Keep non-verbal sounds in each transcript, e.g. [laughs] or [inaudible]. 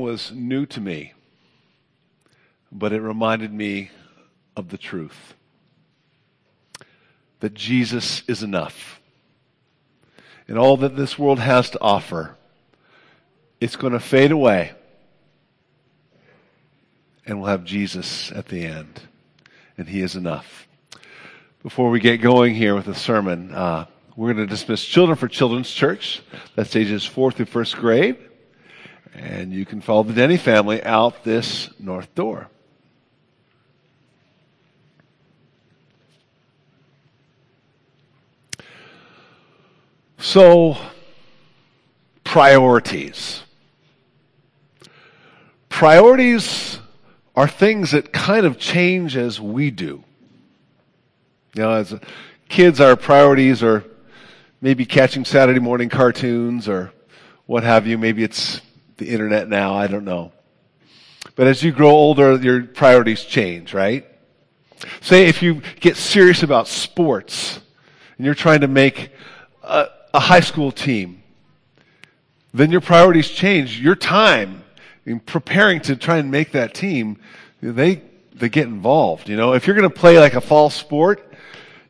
was new to me, but it reminded me of the truth that Jesus is enough. And all that this world has to offer, it's going to fade away. And we'll have Jesus at the end. And He is enough. Before we get going here with the sermon, uh, we're going to dismiss Children for Children's Church. That's ages fourth through first grade. And you can follow the Denny family out this north door. So, priorities. Priorities are things that kind of change as we do. You know, as kids, our priorities are maybe catching Saturday morning cartoons or what have you. Maybe it's the internet now. I don't know. But as you grow older, your priorities change, right? Say if you get serious about sports and you're trying to make a, a high school team, then your priorities change. Your time in preparing to try and make that team, they, they get involved. You know, if you're going to play like a fall sport,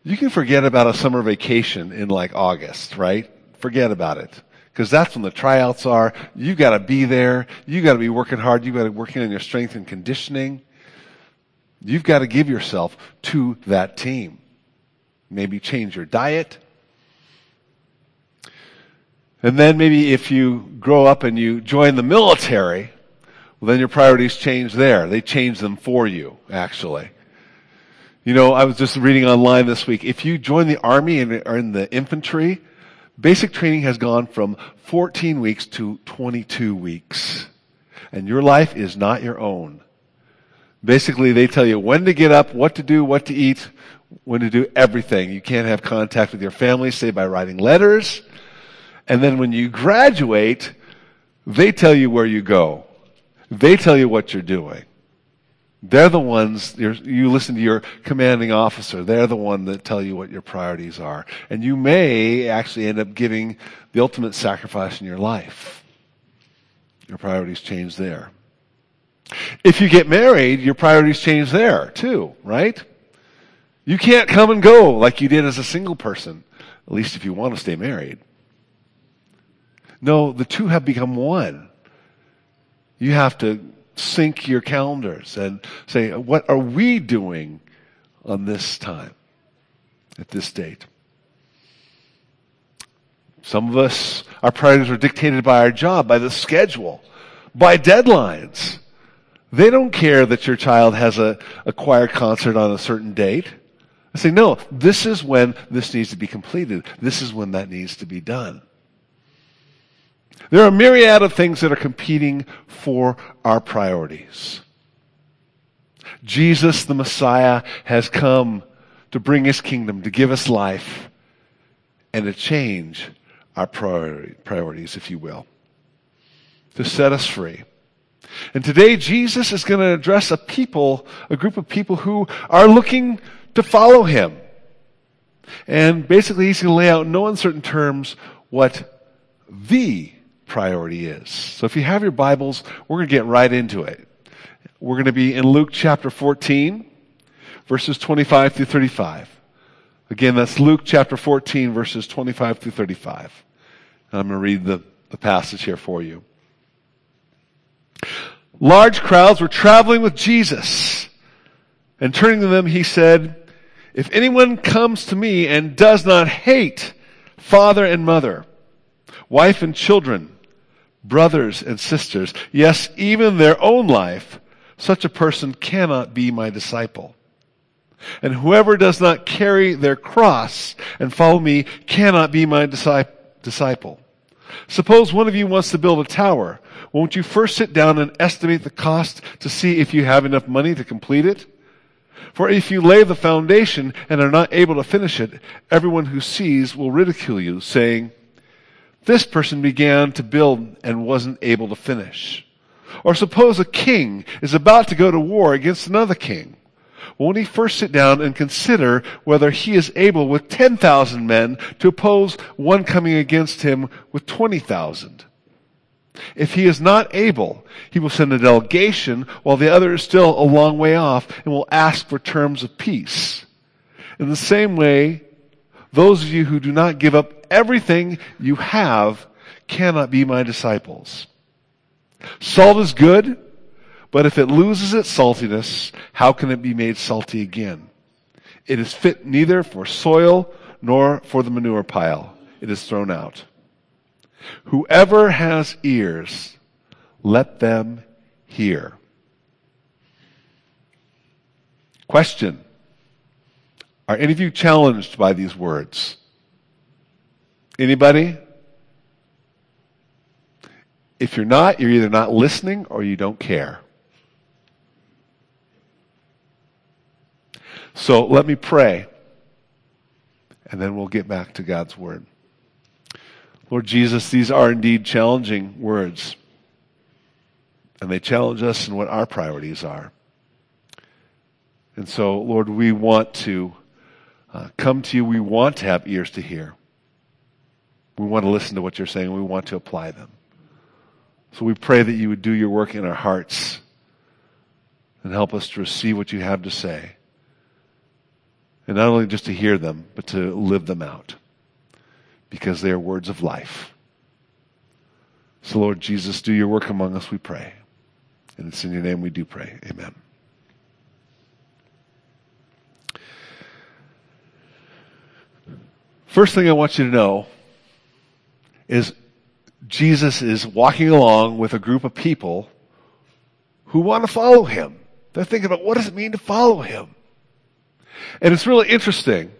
you can forget about a summer vacation in like August, right? Forget about it. Because that's when the tryouts are. You gotta be there. You gotta be working hard. You gotta be working on your strength and conditioning. You've got to give yourself to that team. Maybe change your diet. And then maybe if you grow up and you join the military, well, then your priorities change there. They change them for you, actually. You know, I was just reading online this week. If you join the army and are in the infantry, basic training has gone from 14 weeks to 22 weeks. And your life is not your own. Basically, they tell you when to get up, what to do, what to eat, when to do everything. You can't have contact with your family, say by writing letters. And then when you graduate, they tell you where you go. They tell you what you're doing. They're the ones, you listen to your commanding officer. They're the one that tell you what your priorities are. And you may actually end up giving the ultimate sacrifice in your life. Your priorities change there. If you get married, your priorities change there too, right? You can't come and go like you did as a single person, at least if you want to stay married. No, the two have become one. You have to sync your calendars and say, what are we doing on this time, at this date? Some of us, our priorities are dictated by our job, by the schedule, by deadlines. They don't care that your child has a, a choir concert on a certain date. I say, no, this is when this needs to be completed. This is when that needs to be done. There are a myriad of things that are competing for our priorities. Jesus, the Messiah, has come to bring his kingdom, to give us life, and to change our priorities, if you will, to set us free. And today, Jesus is going to address a people, a group of people who are looking to follow him. And basically, he's going to lay out in no uncertain terms what the priority is. So if you have your Bibles, we're going to get right into it. We're going to be in Luke chapter 14, verses 25 through 35. Again, that's Luke chapter 14, verses 25 through 35. And I'm going to read the, the passage here for you. Large crowds were traveling with Jesus. And turning to them, he said, If anyone comes to me and does not hate father and mother, wife and children, brothers and sisters, yes, even their own life, such a person cannot be my disciple. And whoever does not carry their cross and follow me cannot be my disciple. Suppose one of you wants to build a tower. Won't you first sit down and estimate the cost to see if you have enough money to complete it? For if you lay the foundation and are not able to finish it, everyone who sees will ridicule you, saying, this person began to build and wasn't able to finish. Or suppose a king is about to go to war against another king. Won't he first sit down and consider whether he is able with 10,000 men to oppose one coming against him with 20,000? If he is not able, he will send a delegation while the other is still a long way off and will ask for terms of peace. In the same way, those of you who do not give up everything you have cannot be my disciples. Salt is good, but if it loses its saltiness, how can it be made salty again? It is fit neither for soil nor for the manure pile. It is thrown out. Whoever has ears, let them hear. Question. Are any of you challenged by these words? Anybody? If you're not, you're either not listening or you don't care. So let me pray, and then we'll get back to God's Word. Lord Jesus, these are indeed challenging words, and they challenge us in what our priorities are. And so, Lord, we want to uh, come to you. We want to have ears to hear. We want to listen to what you're saying. We want to apply them. So we pray that you would do your work in our hearts and help us to receive what you have to say. And not only just to hear them, but to live them out. Because they are words of life. So, Lord Jesus, do your work among us, we pray. And it's in your name we do pray. Amen. First thing I want you to know is Jesus is walking along with a group of people who want to follow him. They're thinking about what does it mean to follow him? And it's really interesting.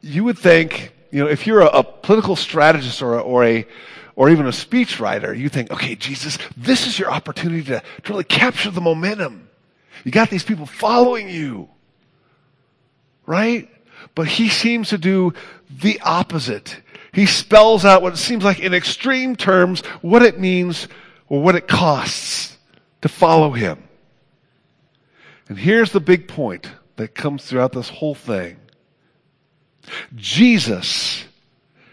You would think, you know, if you're a, a political strategist or a, or a, or even a speechwriter, you think, okay, Jesus, this is your opportunity to, to really capture the momentum. You got these people following you. Right? But he seems to do the opposite. He spells out what it seems like in extreme terms what it means or what it costs to follow him. And here's the big point that comes throughout this whole thing. Jesus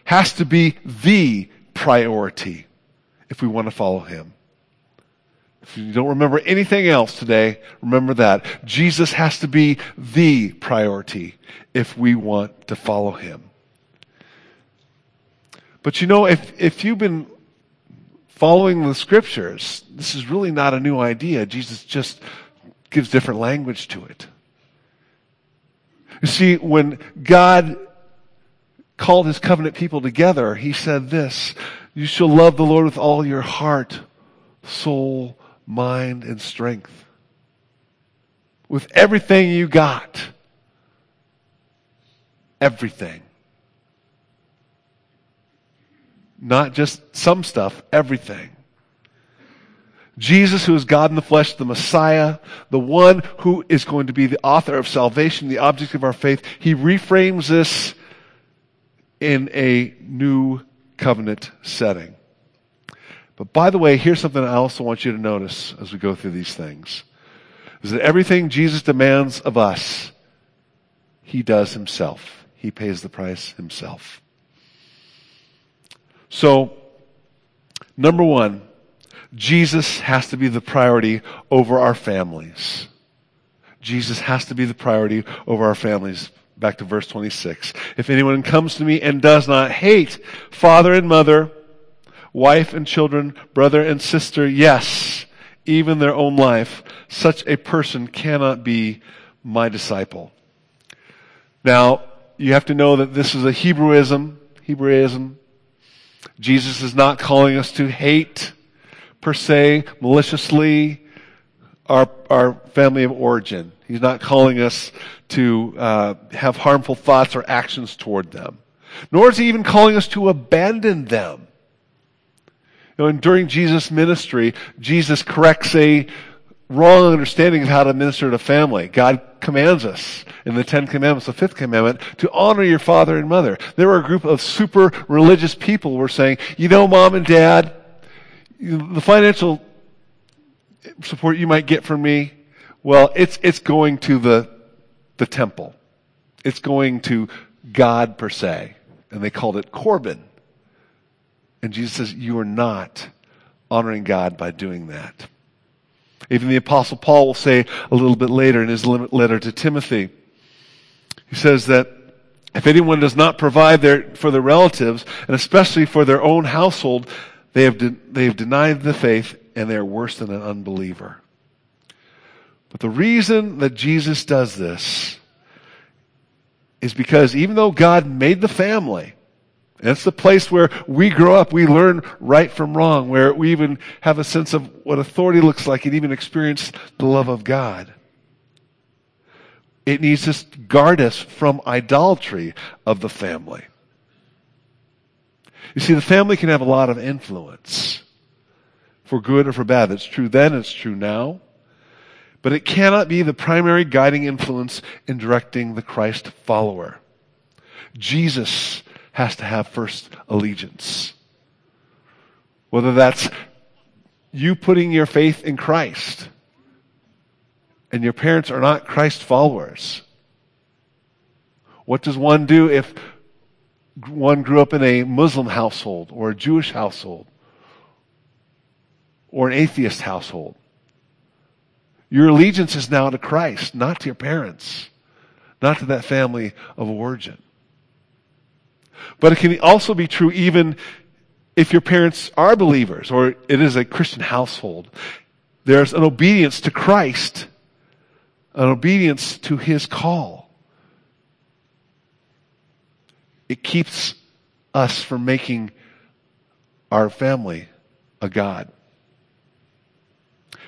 has to be the priority if we want to follow him. If you don't remember anything else today, remember that. Jesus has to be the priority if we want to follow him. But you know, if, if you've been following the scriptures, this is really not a new idea. Jesus just gives different language to it. You see, when God called his covenant people together, he said this, you shall love the Lord with all your heart, soul, mind, and strength. With everything you got. Everything. Not just some stuff, everything. Jesus, who is God in the flesh, the Messiah, the one who is going to be the author of salvation, the object of our faith, he reframes this in a new covenant setting. But by the way, here's something I also want you to notice as we go through these things. Is that everything Jesus demands of us, he does himself. He pays the price himself. So, number one, Jesus has to be the priority over our families. Jesus has to be the priority over our families. Back to verse 26. If anyone comes to me and does not hate father and mother, wife and children, brother and sister, yes, even their own life, such a person cannot be my disciple. Now, you have to know that this is a Hebrewism, Hebraism. Jesus is not calling us to hate per se, maliciously, our, our family of origin. He's not calling us to uh, have harmful thoughts or actions toward them. Nor is he even calling us to abandon them. You know, and during Jesus' ministry, Jesus corrects a wrong understanding of how to minister to family. God commands us in the Ten Commandments, the fifth commandment, to honor your father and mother. There were a group of super religious people who were saying, you know, mom and dad, the financial support you might get from me, well, it's, it's going to the, the temple. It's going to God per se. And they called it Corban. And Jesus says, you are not honoring God by doing that. Even the apostle Paul will say a little bit later in his letter to Timothy, he says that if anyone does not provide their, for their relatives, and especially for their own household, they have, de- they have denied the faith and they're worse than an unbeliever. But the reason that Jesus does this is because even though God made the family, it's the place where we grow up, we learn right from wrong, where we even have a sense of what authority looks like and even experience the love of God. It needs to guard us from idolatry of the family. You see, the family can have a lot of influence for good or for bad. It's true then, it's true now. But it cannot be the primary guiding influence in directing the Christ follower. Jesus has to have first allegiance. Whether that's you putting your faith in Christ and your parents are not Christ followers. What does one do if one grew up in a Muslim household or a Jewish household or an atheist household? Your allegiance is now to Christ, not to your parents, not to that family of origin. But it can also be true even if your parents are believers or it is a Christian household. There's an obedience to Christ, an obedience to His call. It keeps us from making our family a God.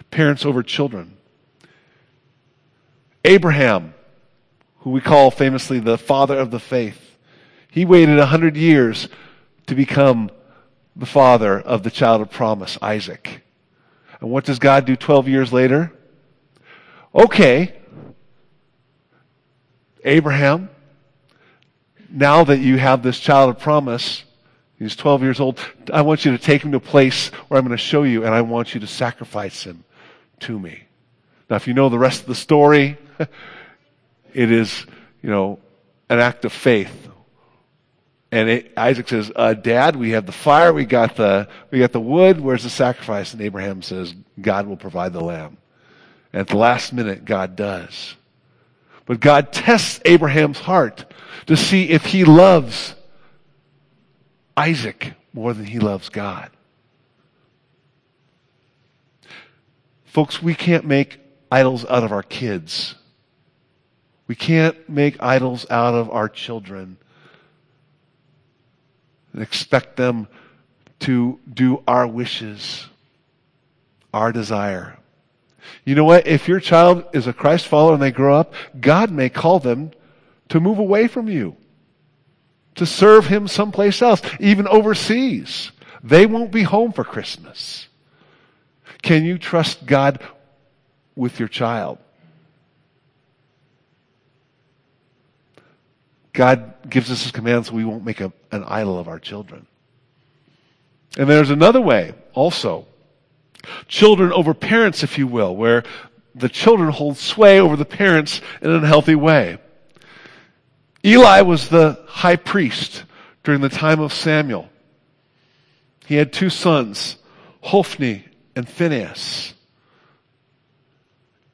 Parents over children. Abraham, who we call famously the father of the faith, he waited a hundred years to become the father of the child of promise, Isaac. And what does God do 12 years later? Okay, Abraham, now that you have this child of promise, he's 12 years old, I want you to take him to a place where I'm going to show you, and I want you to sacrifice him to me. Now, if you know the rest of the story, [laughs] it is, you know, an act of faith and it, Isaac says, uh, "Dad, we have the fire, we got the we got the wood. Where's the sacrifice?" And Abraham says, "God will provide the lamb." And at the last minute, God does. But God tests Abraham's heart to see if he loves Isaac more than he loves God. Folks, we can't make idols out of our kids. We can't make idols out of our children and expect them to do our wishes, our desire. You know what? If your child is a Christ follower and they grow up, God may call them to move away from you, to serve Him someplace else, even overseas. They won't be home for Christmas. Can you trust God with your child? God gives us his commands so we won't make a, an idol of our children. And there's another way also. Children over parents, if you will, where the children hold sway over the parents in an unhealthy way. Eli was the high priest during the time of Samuel. He had two sons, Hophni and Phinehas.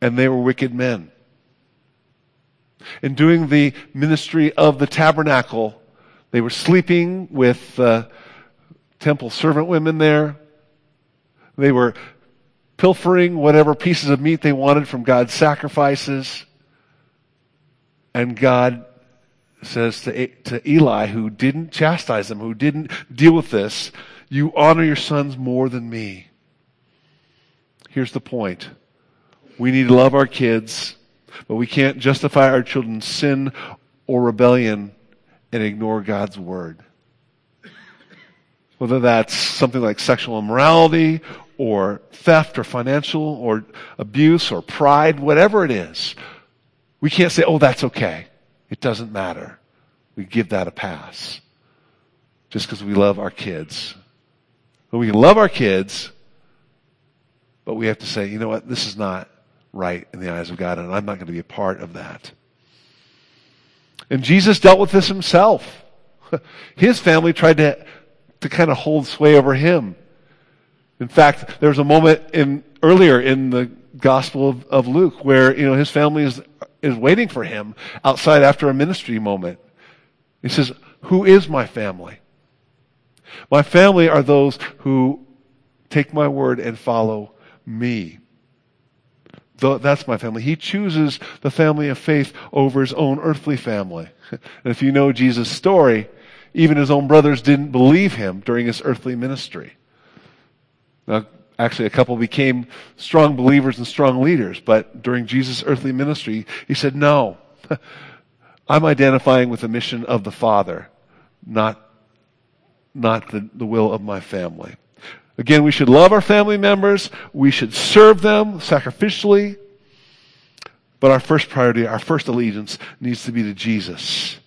And they were wicked men in doing the ministry of the tabernacle. They were sleeping with uh, temple servant women there. They were pilfering whatever pieces of meat they wanted from God's sacrifices. And God says to, to Eli, who didn't chastise them, who didn't deal with this, you honor your sons more than me. Here's the point. We need to love our kids but we can't justify our children's sin or rebellion and ignore God's word. Whether that's something like sexual immorality or theft or financial or abuse or pride, whatever it is, we can't say, oh, that's okay. It doesn't matter. We give that a pass just because we love our kids. But we love our kids, but we have to say, you know what, this is not right in the eyes of God, and I'm not going to be a part of that. And Jesus dealt with this himself. [laughs] His family tried to, to kind of hold sway over him. In fact, there was a moment in, earlier in the Gospel of, of Luke where, you know, his family is, is waiting for him outside after a ministry moment. He says, who is my family? My family are those who take my word and follow me. That's my family. He chooses the family of faith over his own earthly family. [laughs] And if you know Jesus' story, even his own brothers didn't believe him during his earthly ministry. Now, actually, a couple became strong believers and strong leaders, but during Jesus' earthly ministry, he said, No, [laughs] I'm identifying with the mission of the Father, not, not the, the will of my family. Again, we should love our family members. We should serve them sacrificially. But our first priority, our first allegiance needs to be to Jesus,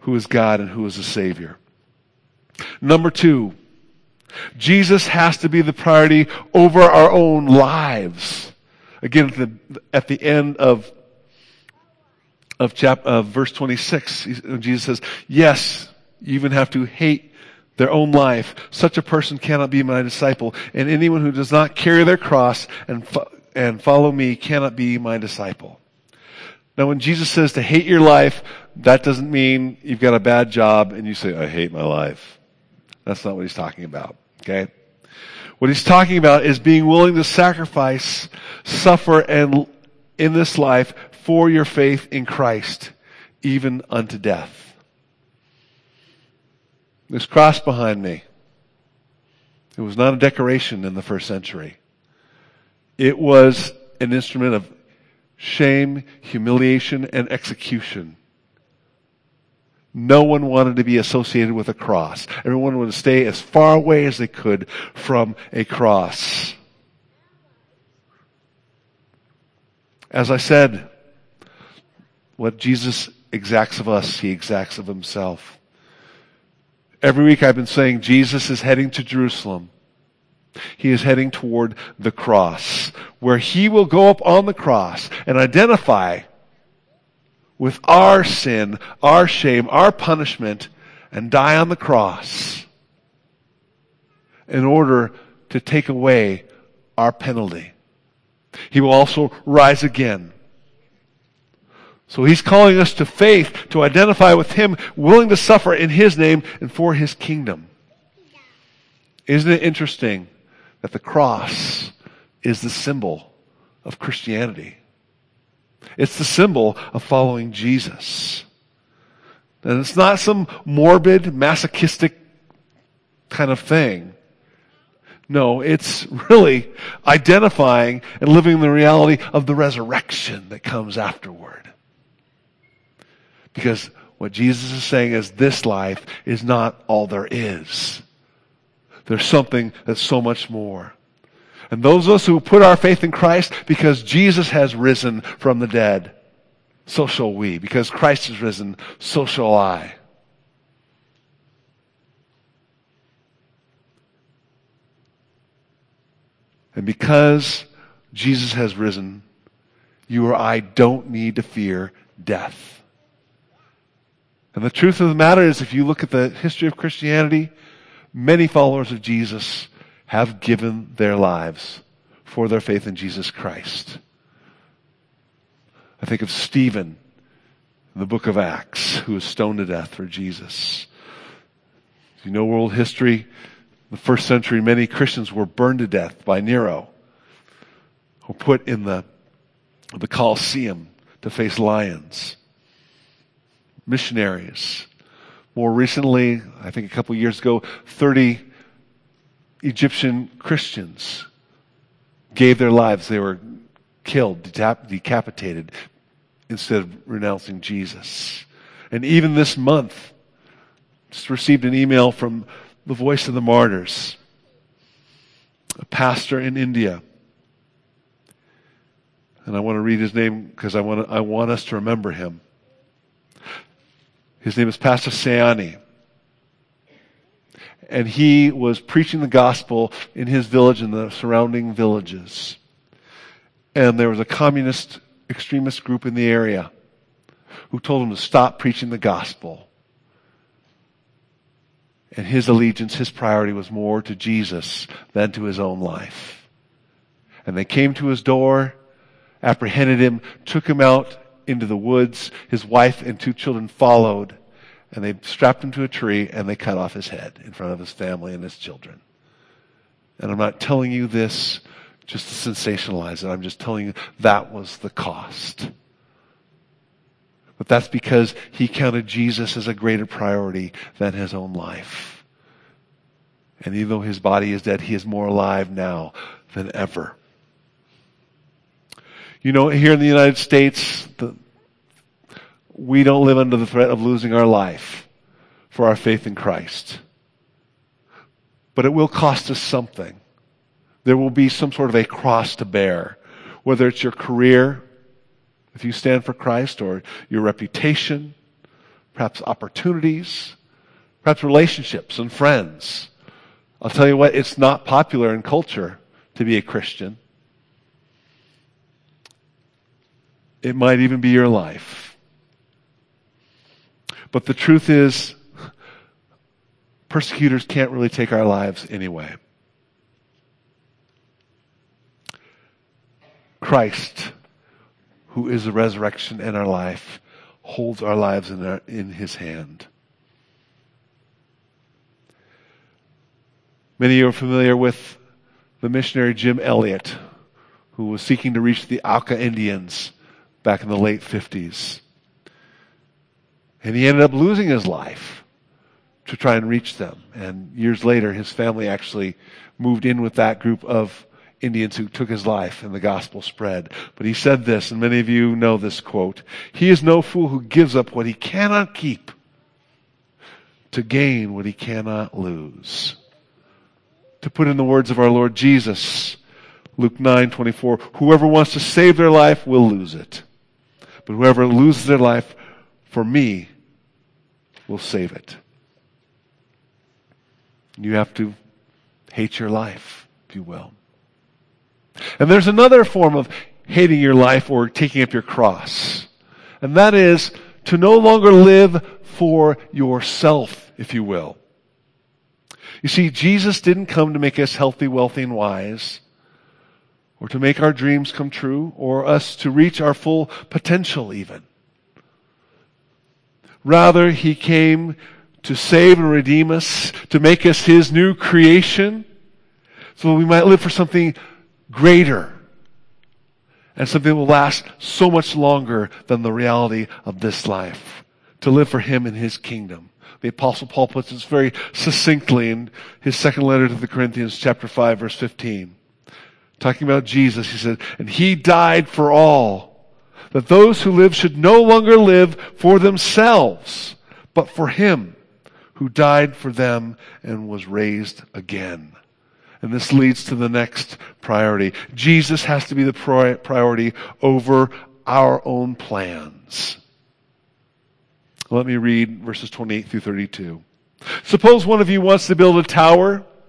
who is God and who is the Savior. Number two, Jesus has to be the priority over our own lives. Again, at the, at the end of of, chap, of verse 26, Jesus says, yes, you even have to hate their own life. Such a person cannot be my disciple. And anyone who does not carry their cross and, fo- and follow me cannot be my disciple. Now when Jesus says to hate your life, that doesn't mean you've got a bad job and you say, I hate my life. That's not what he's talking about. Okay? What he's talking about is being willing to sacrifice, suffer, and in this life for your faith in Christ, even unto death. This cross behind me, it was not a decoration in the first century. It was an instrument of shame, humiliation, and execution. No one wanted to be associated with a cross. Everyone wanted to stay as far away as they could from a cross. As I said, what Jesus exacts of us, he exacts of himself. Every week I've been saying Jesus is heading to Jerusalem. He is heading toward the cross, where he will go up on the cross and identify with our sin, our shame, our punishment, and die on the cross in order to take away our penalty. He will also rise again so he's calling us to faith, to identify with him, willing to suffer in his name and for his kingdom. Isn't it interesting that the cross is the symbol of Christianity? It's the symbol of following Jesus. And it's not some morbid, masochistic kind of thing. No, it's really identifying and living the reality of the resurrection that comes afterward. Because what Jesus is saying is this life is not all there is. There's something that's so much more. And those of us who put our faith in Christ because Jesus has risen from the dead, so shall we. Because Christ is risen, so shall I. And because Jesus has risen, you or I don't need to fear death. And the truth of the matter is, if you look at the history of Christianity, many followers of Jesus have given their lives for their faith in Jesus Christ. I think of Stephen in the book of Acts, who was stoned to death for Jesus. You know world history? The first century, many Christians were burned to death by Nero, or put in the, the Colosseum to face lions missionaries. More recently, I think a couple years ago, 30 Egyptian Christians gave their lives. They were killed, decapitated, instead of renouncing Jesus. And even this month, just received an email from the Voice of the Martyrs, a pastor in India. And I want to read his name because I want, to, I want us to remember him. His name is Pastor Sayani. And he was preaching the gospel in his village and the surrounding villages. And there was a communist extremist group in the area who told him to stop preaching the gospel. And his allegiance, his priority was more to Jesus than to his own life. And they came to his door, apprehended him, took him out into the woods. His wife and two children followed, and they strapped him to a tree and they cut off his head in front of his family and his children. And I'm not telling you this just to sensationalize it. I'm just telling you that was the cost. But that's because he counted Jesus as a greater priority than his own life. And even though his body is dead, he is more alive now than ever. You know, here in the United States, the, we don't live under the threat of losing our life for our faith in Christ. But it will cost us something. There will be some sort of a cross to bear, whether it's your career, if you stand for Christ, or your reputation, perhaps opportunities, perhaps relationships and friends. I'll tell you what, it's not popular in culture to be a Christian. It might even be your life. But the truth is, persecutors can't really take our lives anyway. Christ, who is the resurrection and our life, holds our lives in, our, in his hand. Many of you are familiar with the missionary Jim Elliot, who was seeking to reach the Auca Indians back in the late 50s. And he ended up losing his life to try and reach them. And years later, his family actually moved in with that group of Indians who took his life and the gospel spread. But he said this, and many of you know this quote He is no fool who gives up what he cannot keep to gain what he cannot lose. To put in the words of our Lord Jesus, Luke 9 24, whoever wants to save their life will lose it. But whoever loses their life for me will save it. You have to hate your life, if you will. And there's another form of hating your life or taking up your cross. And that is to no longer live for yourself, if you will. You see, Jesus didn't come to make us healthy, wealthy, and wise or to make our dreams come true, or us to reach our full potential even. Rather, He came to save and redeem us, to make us His new creation, so we might live for something greater and something that will last so much longer than the reality of this life. To live for Him in His kingdom. The apostle Paul puts this very succinctly in his second letter to the Corinthians chapter 5 verse 15 talking about Jesus, he said, and he died for all, that those who live should no longer live for themselves, but for him who died for them and was raised again. And this leads to the next priority. Jesus has to be the priority over our own plans. Let me read verses 28 through 32. Suppose one of you wants to build a tower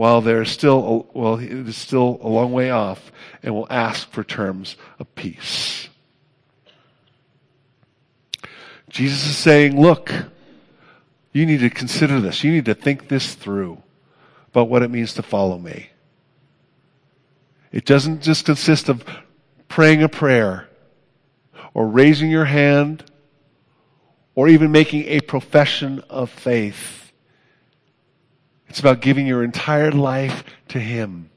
while there is still, well, it is still a long way off and will ask for terms of peace. Jesus is saying, look, you need to consider this. You need to think this through about what it means to follow me. It doesn't just consist of praying a prayer or raising your hand or even making a profession of faith. It's about giving your entire life to Him.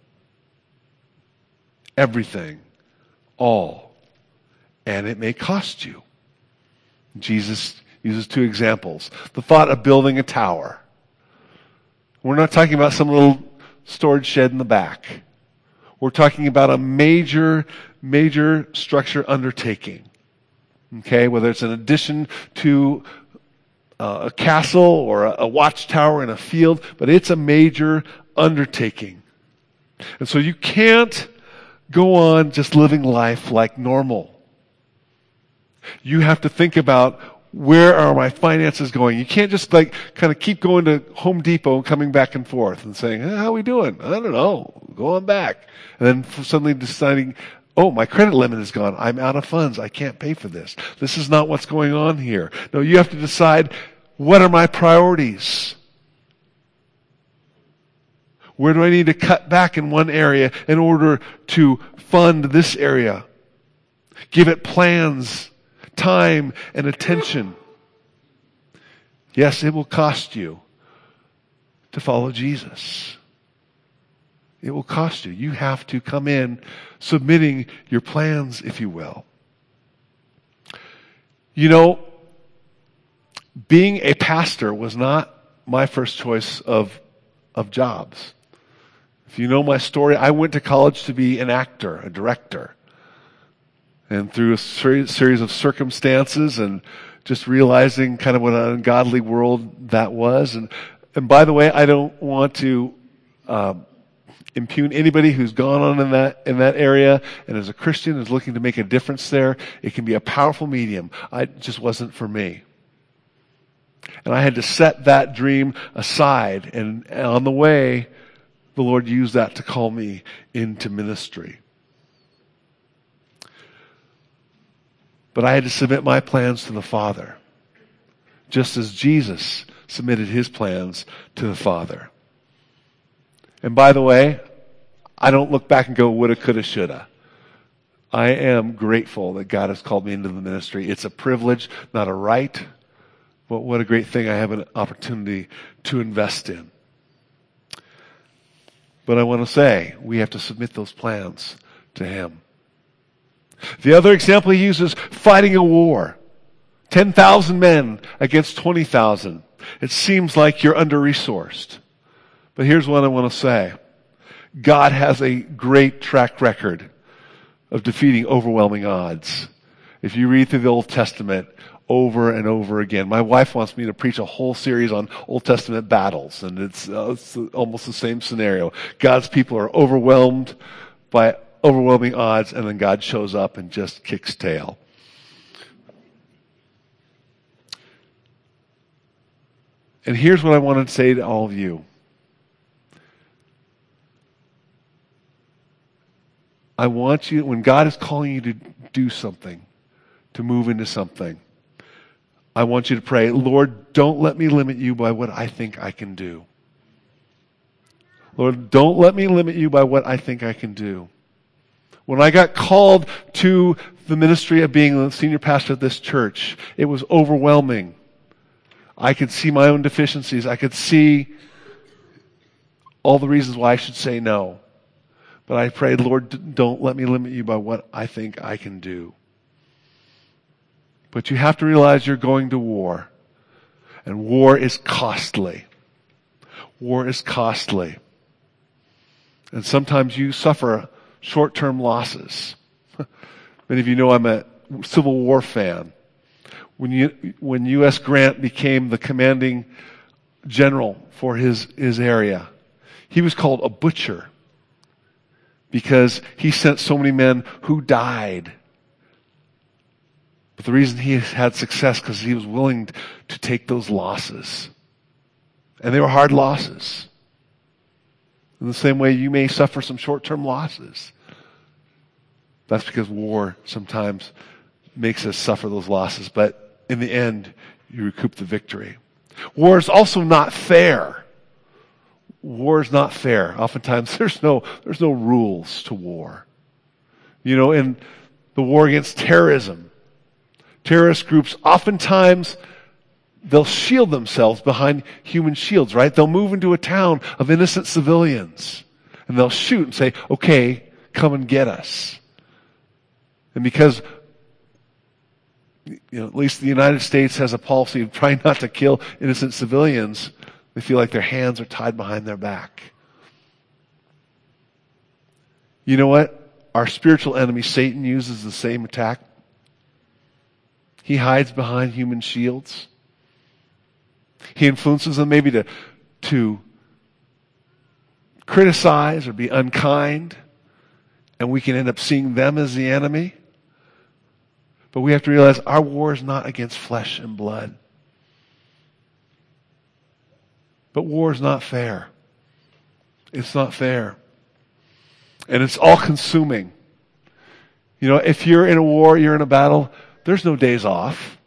Everything. All. And it may cost you. Jesus uses two examples. The thought of building a tower. We're not talking about some little storage shed in the back. We're talking about a major, major structure undertaking. Okay, whether it's an addition to a castle or a, a watchtower in a field, but it's a major undertaking. And so you can't go on just living life like normal. You have to think about where are my finances going? You can't just like kind of keep going to Home Depot and coming back and forth and saying, how are we doing? I don't know. Go on back. And then suddenly deciding, oh, my credit limit is gone. I'm out of funds. I can't pay for this. This is not what's going on here. No, you have to decide, what are my priorities? Where do I need to cut back in one area in order to fund this area? Give it plans time, and attention. Yes, it will cost you to follow Jesus. It will cost you. You have to come in submitting your plans, if you will. You know, being a pastor was not my first choice of, of jobs. If you know my story, I went to college to be an actor, a director and through a series of circumstances and just realizing kind of what an ungodly world that was. And, and by the way, I don't want to uh, impugn anybody who's gone on in that in that area and as a Christian is looking to make a difference there. It can be a powerful medium. I just wasn't for me. And I had to set that dream aside. And, on the way, the Lord used that to call me into ministry. But I had to submit my plans to the Father, just as Jesus submitted his plans to the Father. And by the way, I don't look back and go, woulda, coulda, shoulda. I am grateful that God has called me into the ministry. It's a privilege, not a right. But what a great thing I have an opportunity to invest in. But I want to say, we have to submit those plans to Him. The other example he uses, fighting a war. 10,000 men against 20,000. It seems like you're under-resourced. But here's what I want to say. God has a great track record of defeating overwhelming odds. If you read through the Old Testament over and over again, my wife wants me to preach a whole series on Old Testament battles, and it's, uh, it's almost the same scenario. God's people are overwhelmed by overwhelming odds, and then God shows up and just kicks tail. And here's what I want to say to all of you. I want you, when God is calling you to do something, to move into something, I want you to pray, Lord, don't let me limit you by what I think I can do. Lord, don't let me limit you by what I think I can do. When I got called to the ministry of being the senior pastor of this church, it was overwhelming. I could see my own deficiencies. I could see all the reasons why I should say no. But I prayed, Lord, don't let me limit you by what I think I can do. But you have to realize you're going to war. And war is costly. War is costly. And sometimes you suffer short-term losses. [laughs] Many of you know I'm a Civil War fan. When, you, when U.S. Grant became the commanding general for his, his area, he was called a butcher because he sent so many men who died. But the reason he had success because he was willing to take those losses. And they were hard losses. In the same way, you may suffer some short-term losses. That's because war sometimes makes us suffer those losses, but in the end, you recoup the victory. War is also not fair. War is not fair. Oftentimes, [laughs] there's no, there's no rules to war. You know, in the war against terrorism, terrorist groups oftentimes they'll shield themselves behind human shields, right? They'll move into a town of innocent civilians and they'll shoot and say, okay, come and get us. And because you know, at least the United States has a policy of trying not to kill innocent civilians, they feel like their hands are tied behind their back. You know what? Our spiritual enemy, Satan, uses the same attack. He hides behind human shields. He influences them maybe to, to criticize or be unkind, and we can end up seeing them as the enemy. But we have to realize our war is not against flesh and blood. But war is not fair. It's not fair. And it's all consuming. You know, if you're in a war, you're in a battle, there's no days off.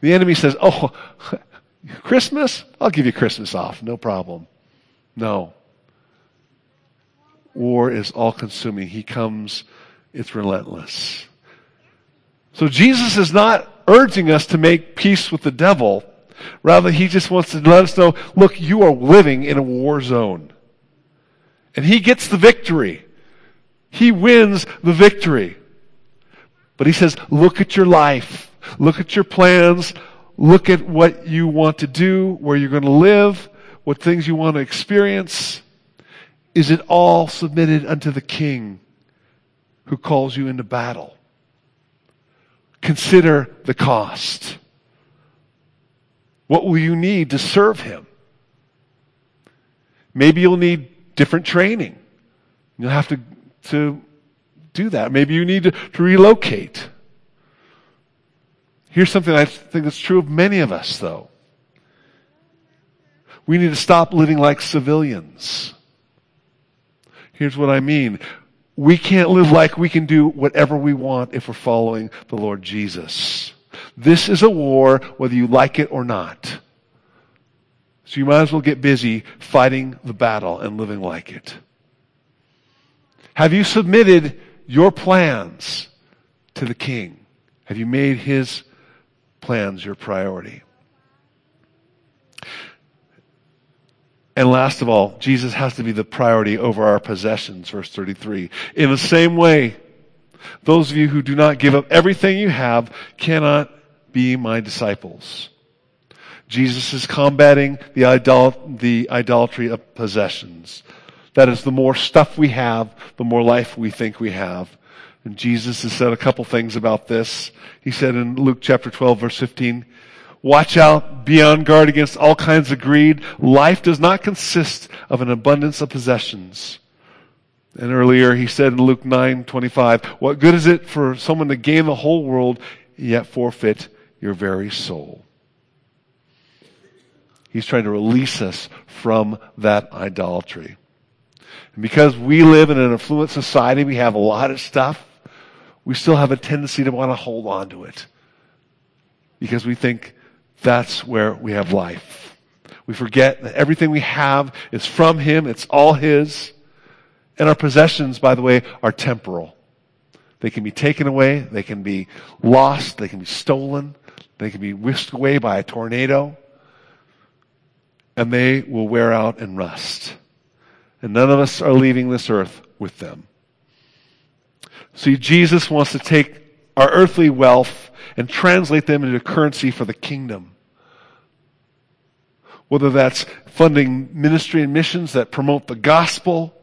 The enemy says, Oh, [laughs] Christmas? I'll give you Christmas off. No problem. No. War is all consuming. He comes, it's relentless. So Jesus is not urging us to make peace with the devil. Rather, he just wants to let us know, look, you are living in a war zone. And he gets the victory. He wins the victory. But he says, look at your life. Look at your plans. Look at what you want to do, where you're going to live, what things you want to experience. Is it all submitted unto the king who calls you into battle? Consider the cost. What will you need to serve him? Maybe you'll need different training. You'll have to, to do that. Maybe you need to, relocate. Here's something I think that's true of many of us, though. We need to stop living like civilians. Here's what I mean. We can't live like we can do whatever we want if we're following the Lord Jesus. This is a war whether you like it or not. So you might as well get busy fighting the battle and living like it. Have you submitted your plans to the king? Have you made his plans your priority? And last of all, Jesus has to be the priority over our possessions, verse 33. In the same way, those of you who do not give up everything you have cannot be my disciples. Jesus is combating the, idol- the idolatry of possessions. That is, the more stuff we have, the more life we think we have. And Jesus has said a couple things about this. He said in Luke chapter 12 verse 15, Watch out, be on guard against all kinds of greed. Life does not consist of an abundance of possessions. And earlier he said in Luke 9:25, "What good is it for someone to gain the whole world yet forfeit your very soul?" He's trying to release us from that idolatry. And because we live in an affluent society, we have a lot of stuff, we still have a tendency to want to hold on to it. Because we think that's where we have life. We forget that everything we have is from Him. It's all His. And our possessions, by the way, are temporal. They can be taken away. They can be lost. They can be stolen. They can be whisked away by a tornado. And they will wear out and rust. And none of us are leaving this earth with them. See, Jesus wants to take our earthly wealth and translate them into currency for the kingdom whether that's funding ministry and missions that promote the gospel,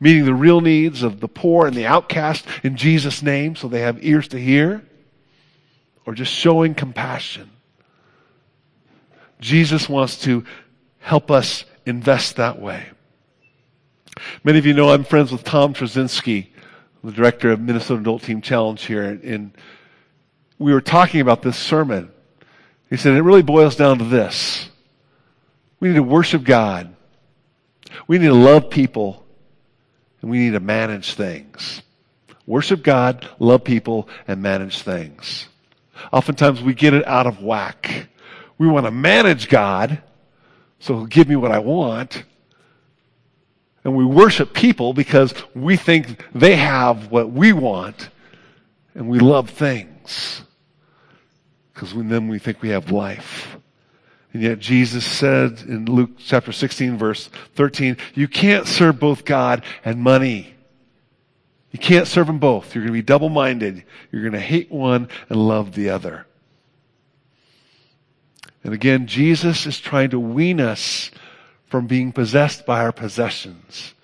meeting the real needs of the poor and the outcast in Jesus' name so they have ears to hear, or just showing compassion. Jesus wants to help us invest that way. Many of you know I'm friends with Tom Trzynski, the director of Minnesota Adult Teen Challenge here, and we were talking about this sermon. He said it really boils down to this. We need to worship God. We need to love people. And we need to manage things. Worship God, love people, and manage things. Oftentimes we get it out of whack. We want to manage God, so he'll give me what I want. And we worship people because we think they have what we want. And we love things. Because then we think we have life. And yet Jesus said in Luke chapter 16 verse 13, you can't serve both God and money. You can't serve them both. You're going to be double-minded. You're going to hate one and love the other. And again, Jesus is trying to wean us from being possessed by our possessions.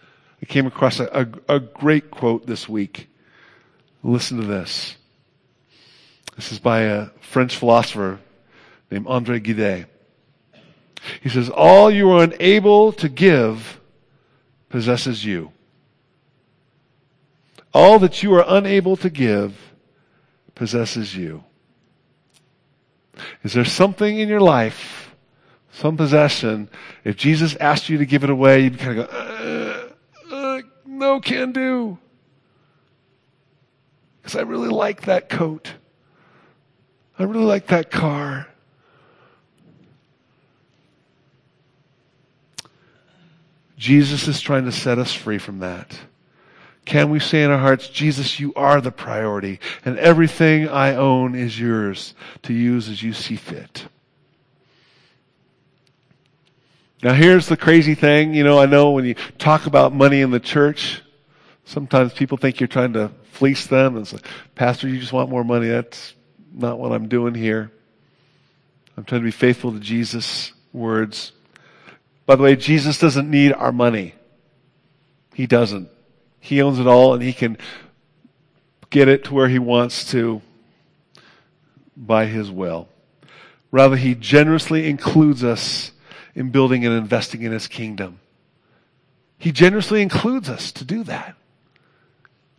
I came across a, a, a great quote this week. Listen to this. This is by a French philosopher named Andre Gide. He says, All you are unable to give possesses you. All that you are unable to give possesses you. Is there something in your life, some possession, if Jesus asked you to give it away, you'd kind of go, uh, uh, no can do. Because I really like that coat. I really like that car. Jesus is trying to set us free from that. Can we say in our hearts, Jesus, you are the priority, and everything I own is yours to use as you see fit? Now, here's the crazy thing. You know, I know when you talk about money in the church, sometimes people think you're trying to fleece them and say, Pastor, you just want more money. That's not what I'm doing here. I'm trying to be faithful to Jesus' words. By the way, Jesus doesn't need our money. He doesn't. He owns it all and he can get it to where he wants to by his will. Rather, he generously includes us in building and investing in his kingdom. He generously includes us to do that.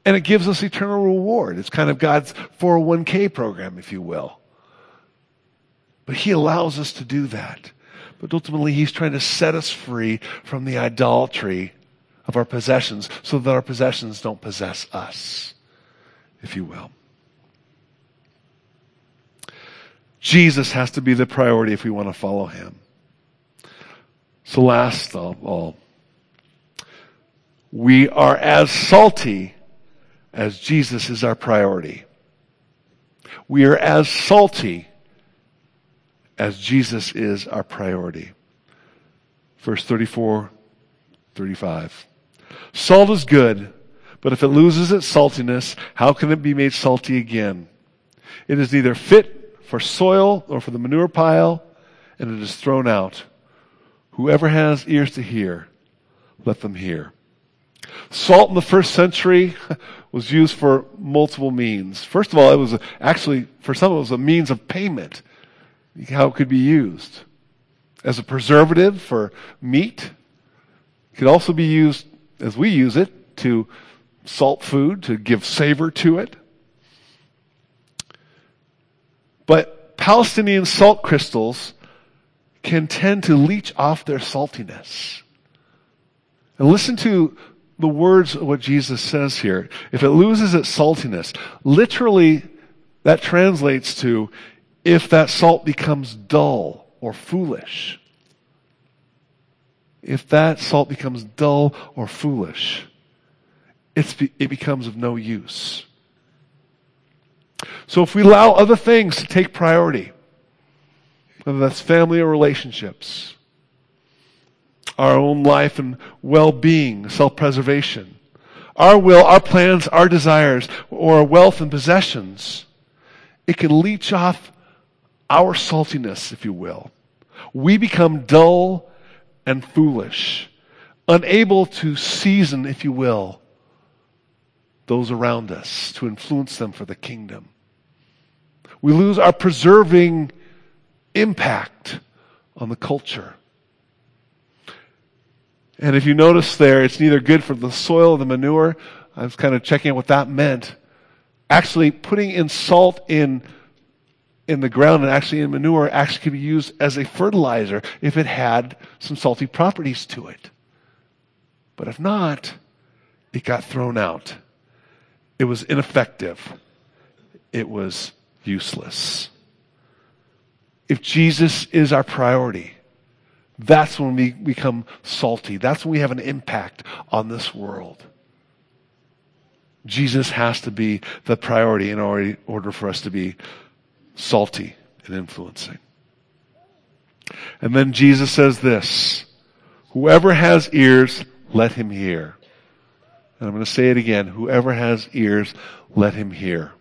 And it gives us eternal reward. It's kind of God's 401k program, if you will. But he allows us to do that. But ultimately, he's trying to set us free from the idolatry of our possessions so that our possessions don't possess us, if you will. Jesus has to be the priority if we want to follow him. So, last of all, we are as salty as Jesus is our priority. We are as salty as Jesus is our priority. Verse 34, 35. Salt is good, but if it loses its saltiness, how can it be made salty again? It is neither fit for soil or for the manure pile, and it is thrown out. Whoever has ears to hear, let them hear. Salt in the first century [laughs] was used for multiple means. First of all, it was actually, for some, it was a means of payment, how it could be used. As a preservative for meat. It could also be used as we use it to salt food, to give savor to it. But Palestinian salt crystals can tend to leach off their saltiness. And listen to the words of what Jesus says here. If it loses its saltiness, literally that translates to if that salt becomes dull or foolish if that salt becomes dull or foolish, it becomes of no use. So if we allow other things to take priority, whether that's family or relationships, our own life and well-being, self-preservation, our will, our plans, our desires, or our wealth and possessions, it can leach off our saltiness, if you will. We become dull and foolish, unable to season, if you will, those around us, to influence them for the kingdom. We lose our preserving impact on the culture. And if you notice there, it's neither good for the soil or the manure. I was kind of checking what that meant. Actually, putting in salt in in the ground and actually in manure actually could be used as a fertilizer if it had some salty properties to it. But if not, it got thrown out. It was ineffective. It was useless. If Jesus is our priority, that's when we become salty. That's when we have an impact on this world. Jesus has to be the priority in order for us to be salty and influencing. And then Jesus says this, whoever has ears, let him hear. And I'm going to say it again. Whoever has ears, let him hear.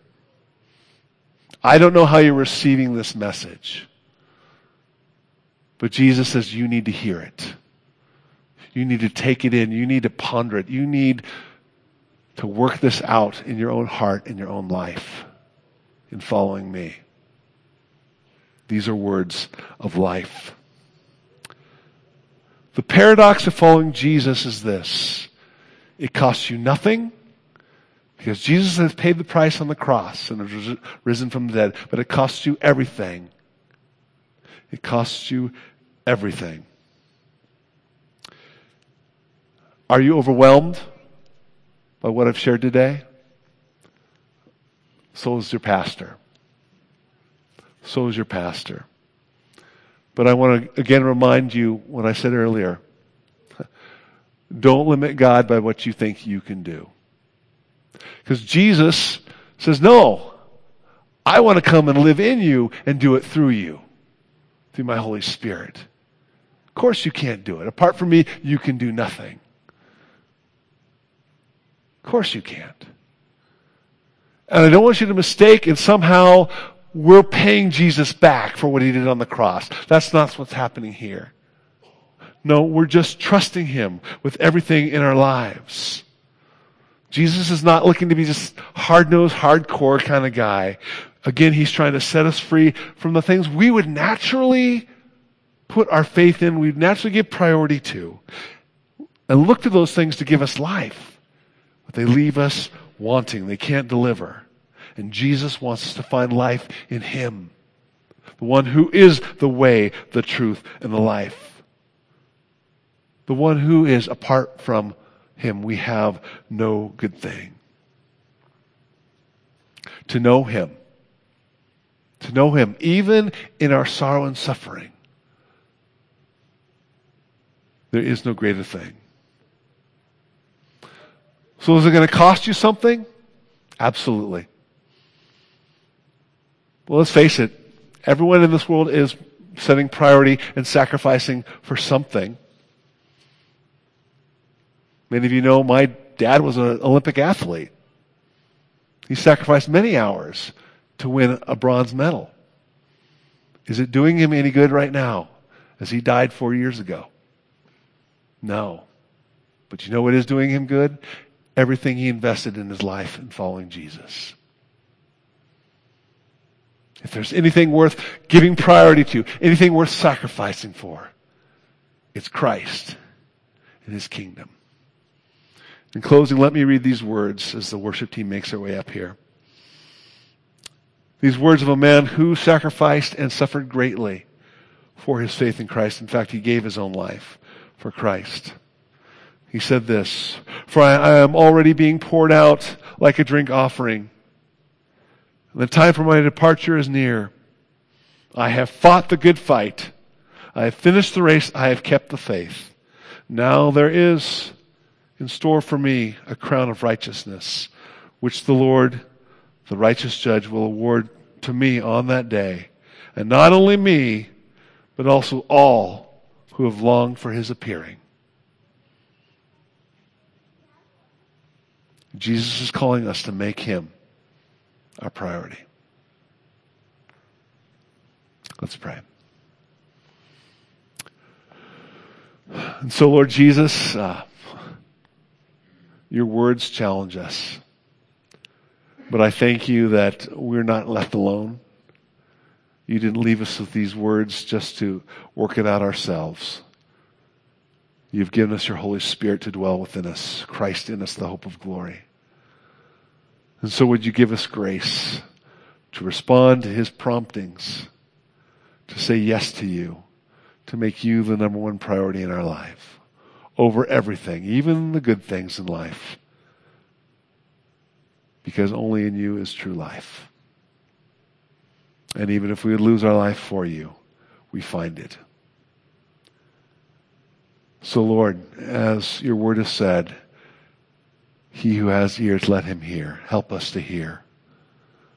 I don't know how you're receiving this message. But Jesus says you need to hear it. You need to take it in. You need to ponder it. You need to work this out in your own heart, in your own life, in following me. These are words of life. The paradox of following Jesus is this. It costs you nothing because Jesus has paid the price on the cross and has risen from the dead, but it costs you everything. It costs you everything. Are you overwhelmed by what I've shared today? So is your pastor. So is your pastor. But I want to again remind you what I said earlier. [laughs] Don't limit God by what you think you can do. Because Jesus says, no, I want to come and live in you and do it through you, through my Holy Spirit. Of course you can't do it. Apart from me, you can do nothing. Of course you can't. And I don't want you to mistake and somehow we're paying Jesus back for what he did on the cross. That's not what's happening here. No, we're just trusting him with everything in our lives. Jesus is not looking to be just hard-nosed, hardcore kind of guy. Again, he's trying to set us free from the things we would naturally put our faith in, we'd naturally give priority to, and look to those things to give us life. But they leave us wanting. They can't deliver. And Jesus wants us to find life in Him, the one who is the way, the truth, and the life. The one who is apart from Him, we have no good thing. To know Him, to know Him, even in our sorrow and suffering, there is no greater thing. So is it going to cost you something? Absolutely. Well, let's face it. Everyone in this world is setting priority and sacrificing for something. Many of you know my dad was an Olympic athlete. He sacrificed many hours to win a bronze medal. Is it doing him any good right now as he died four years ago? No. But you know what is doing him good? Everything he invested in his life in following Jesus. If there's anything worth giving priority to, anything worth sacrificing for, it's Christ and His kingdom. In closing, let me read these words as the worship team makes their way up here. These words of a man who sacrificed and suffered greatly for his faith in Christ. In fact, he gave his own life for Christ. He said this, For I, I am already being poured out like a drink offering the time for my departure is near. I have fought the good fight. I have finished the race. I have kept the faith. Now there is in store for me a crown of righteousness, which the Lord, the righteous judge, will award to me on that day. And not only me, but also all who have longed for his appearing. Jesus is calling us to make him our priority. Let's pray. And so, Lord Jesus, uh, your words challenge us. But I thank you that we're not left alone. You didn't leave us with these words just to work it out ourselves. You've given us your Holy Spirit to dwell within us, Christ in us, the hope of glory. And so would you give us grace to respond to his promptings, to say yes to you, to make you the number one priority in our life over everything, even the good things in life. Because only in you is true life. And even if we would lose our life for you, we find it. So, Lord, as your word has said, he who has ears, let him hear. Help us to hear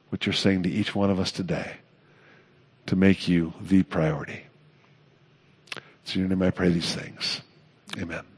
what you're saying to each one of us today to make you the priority. So, in your name I pray these things. Amen.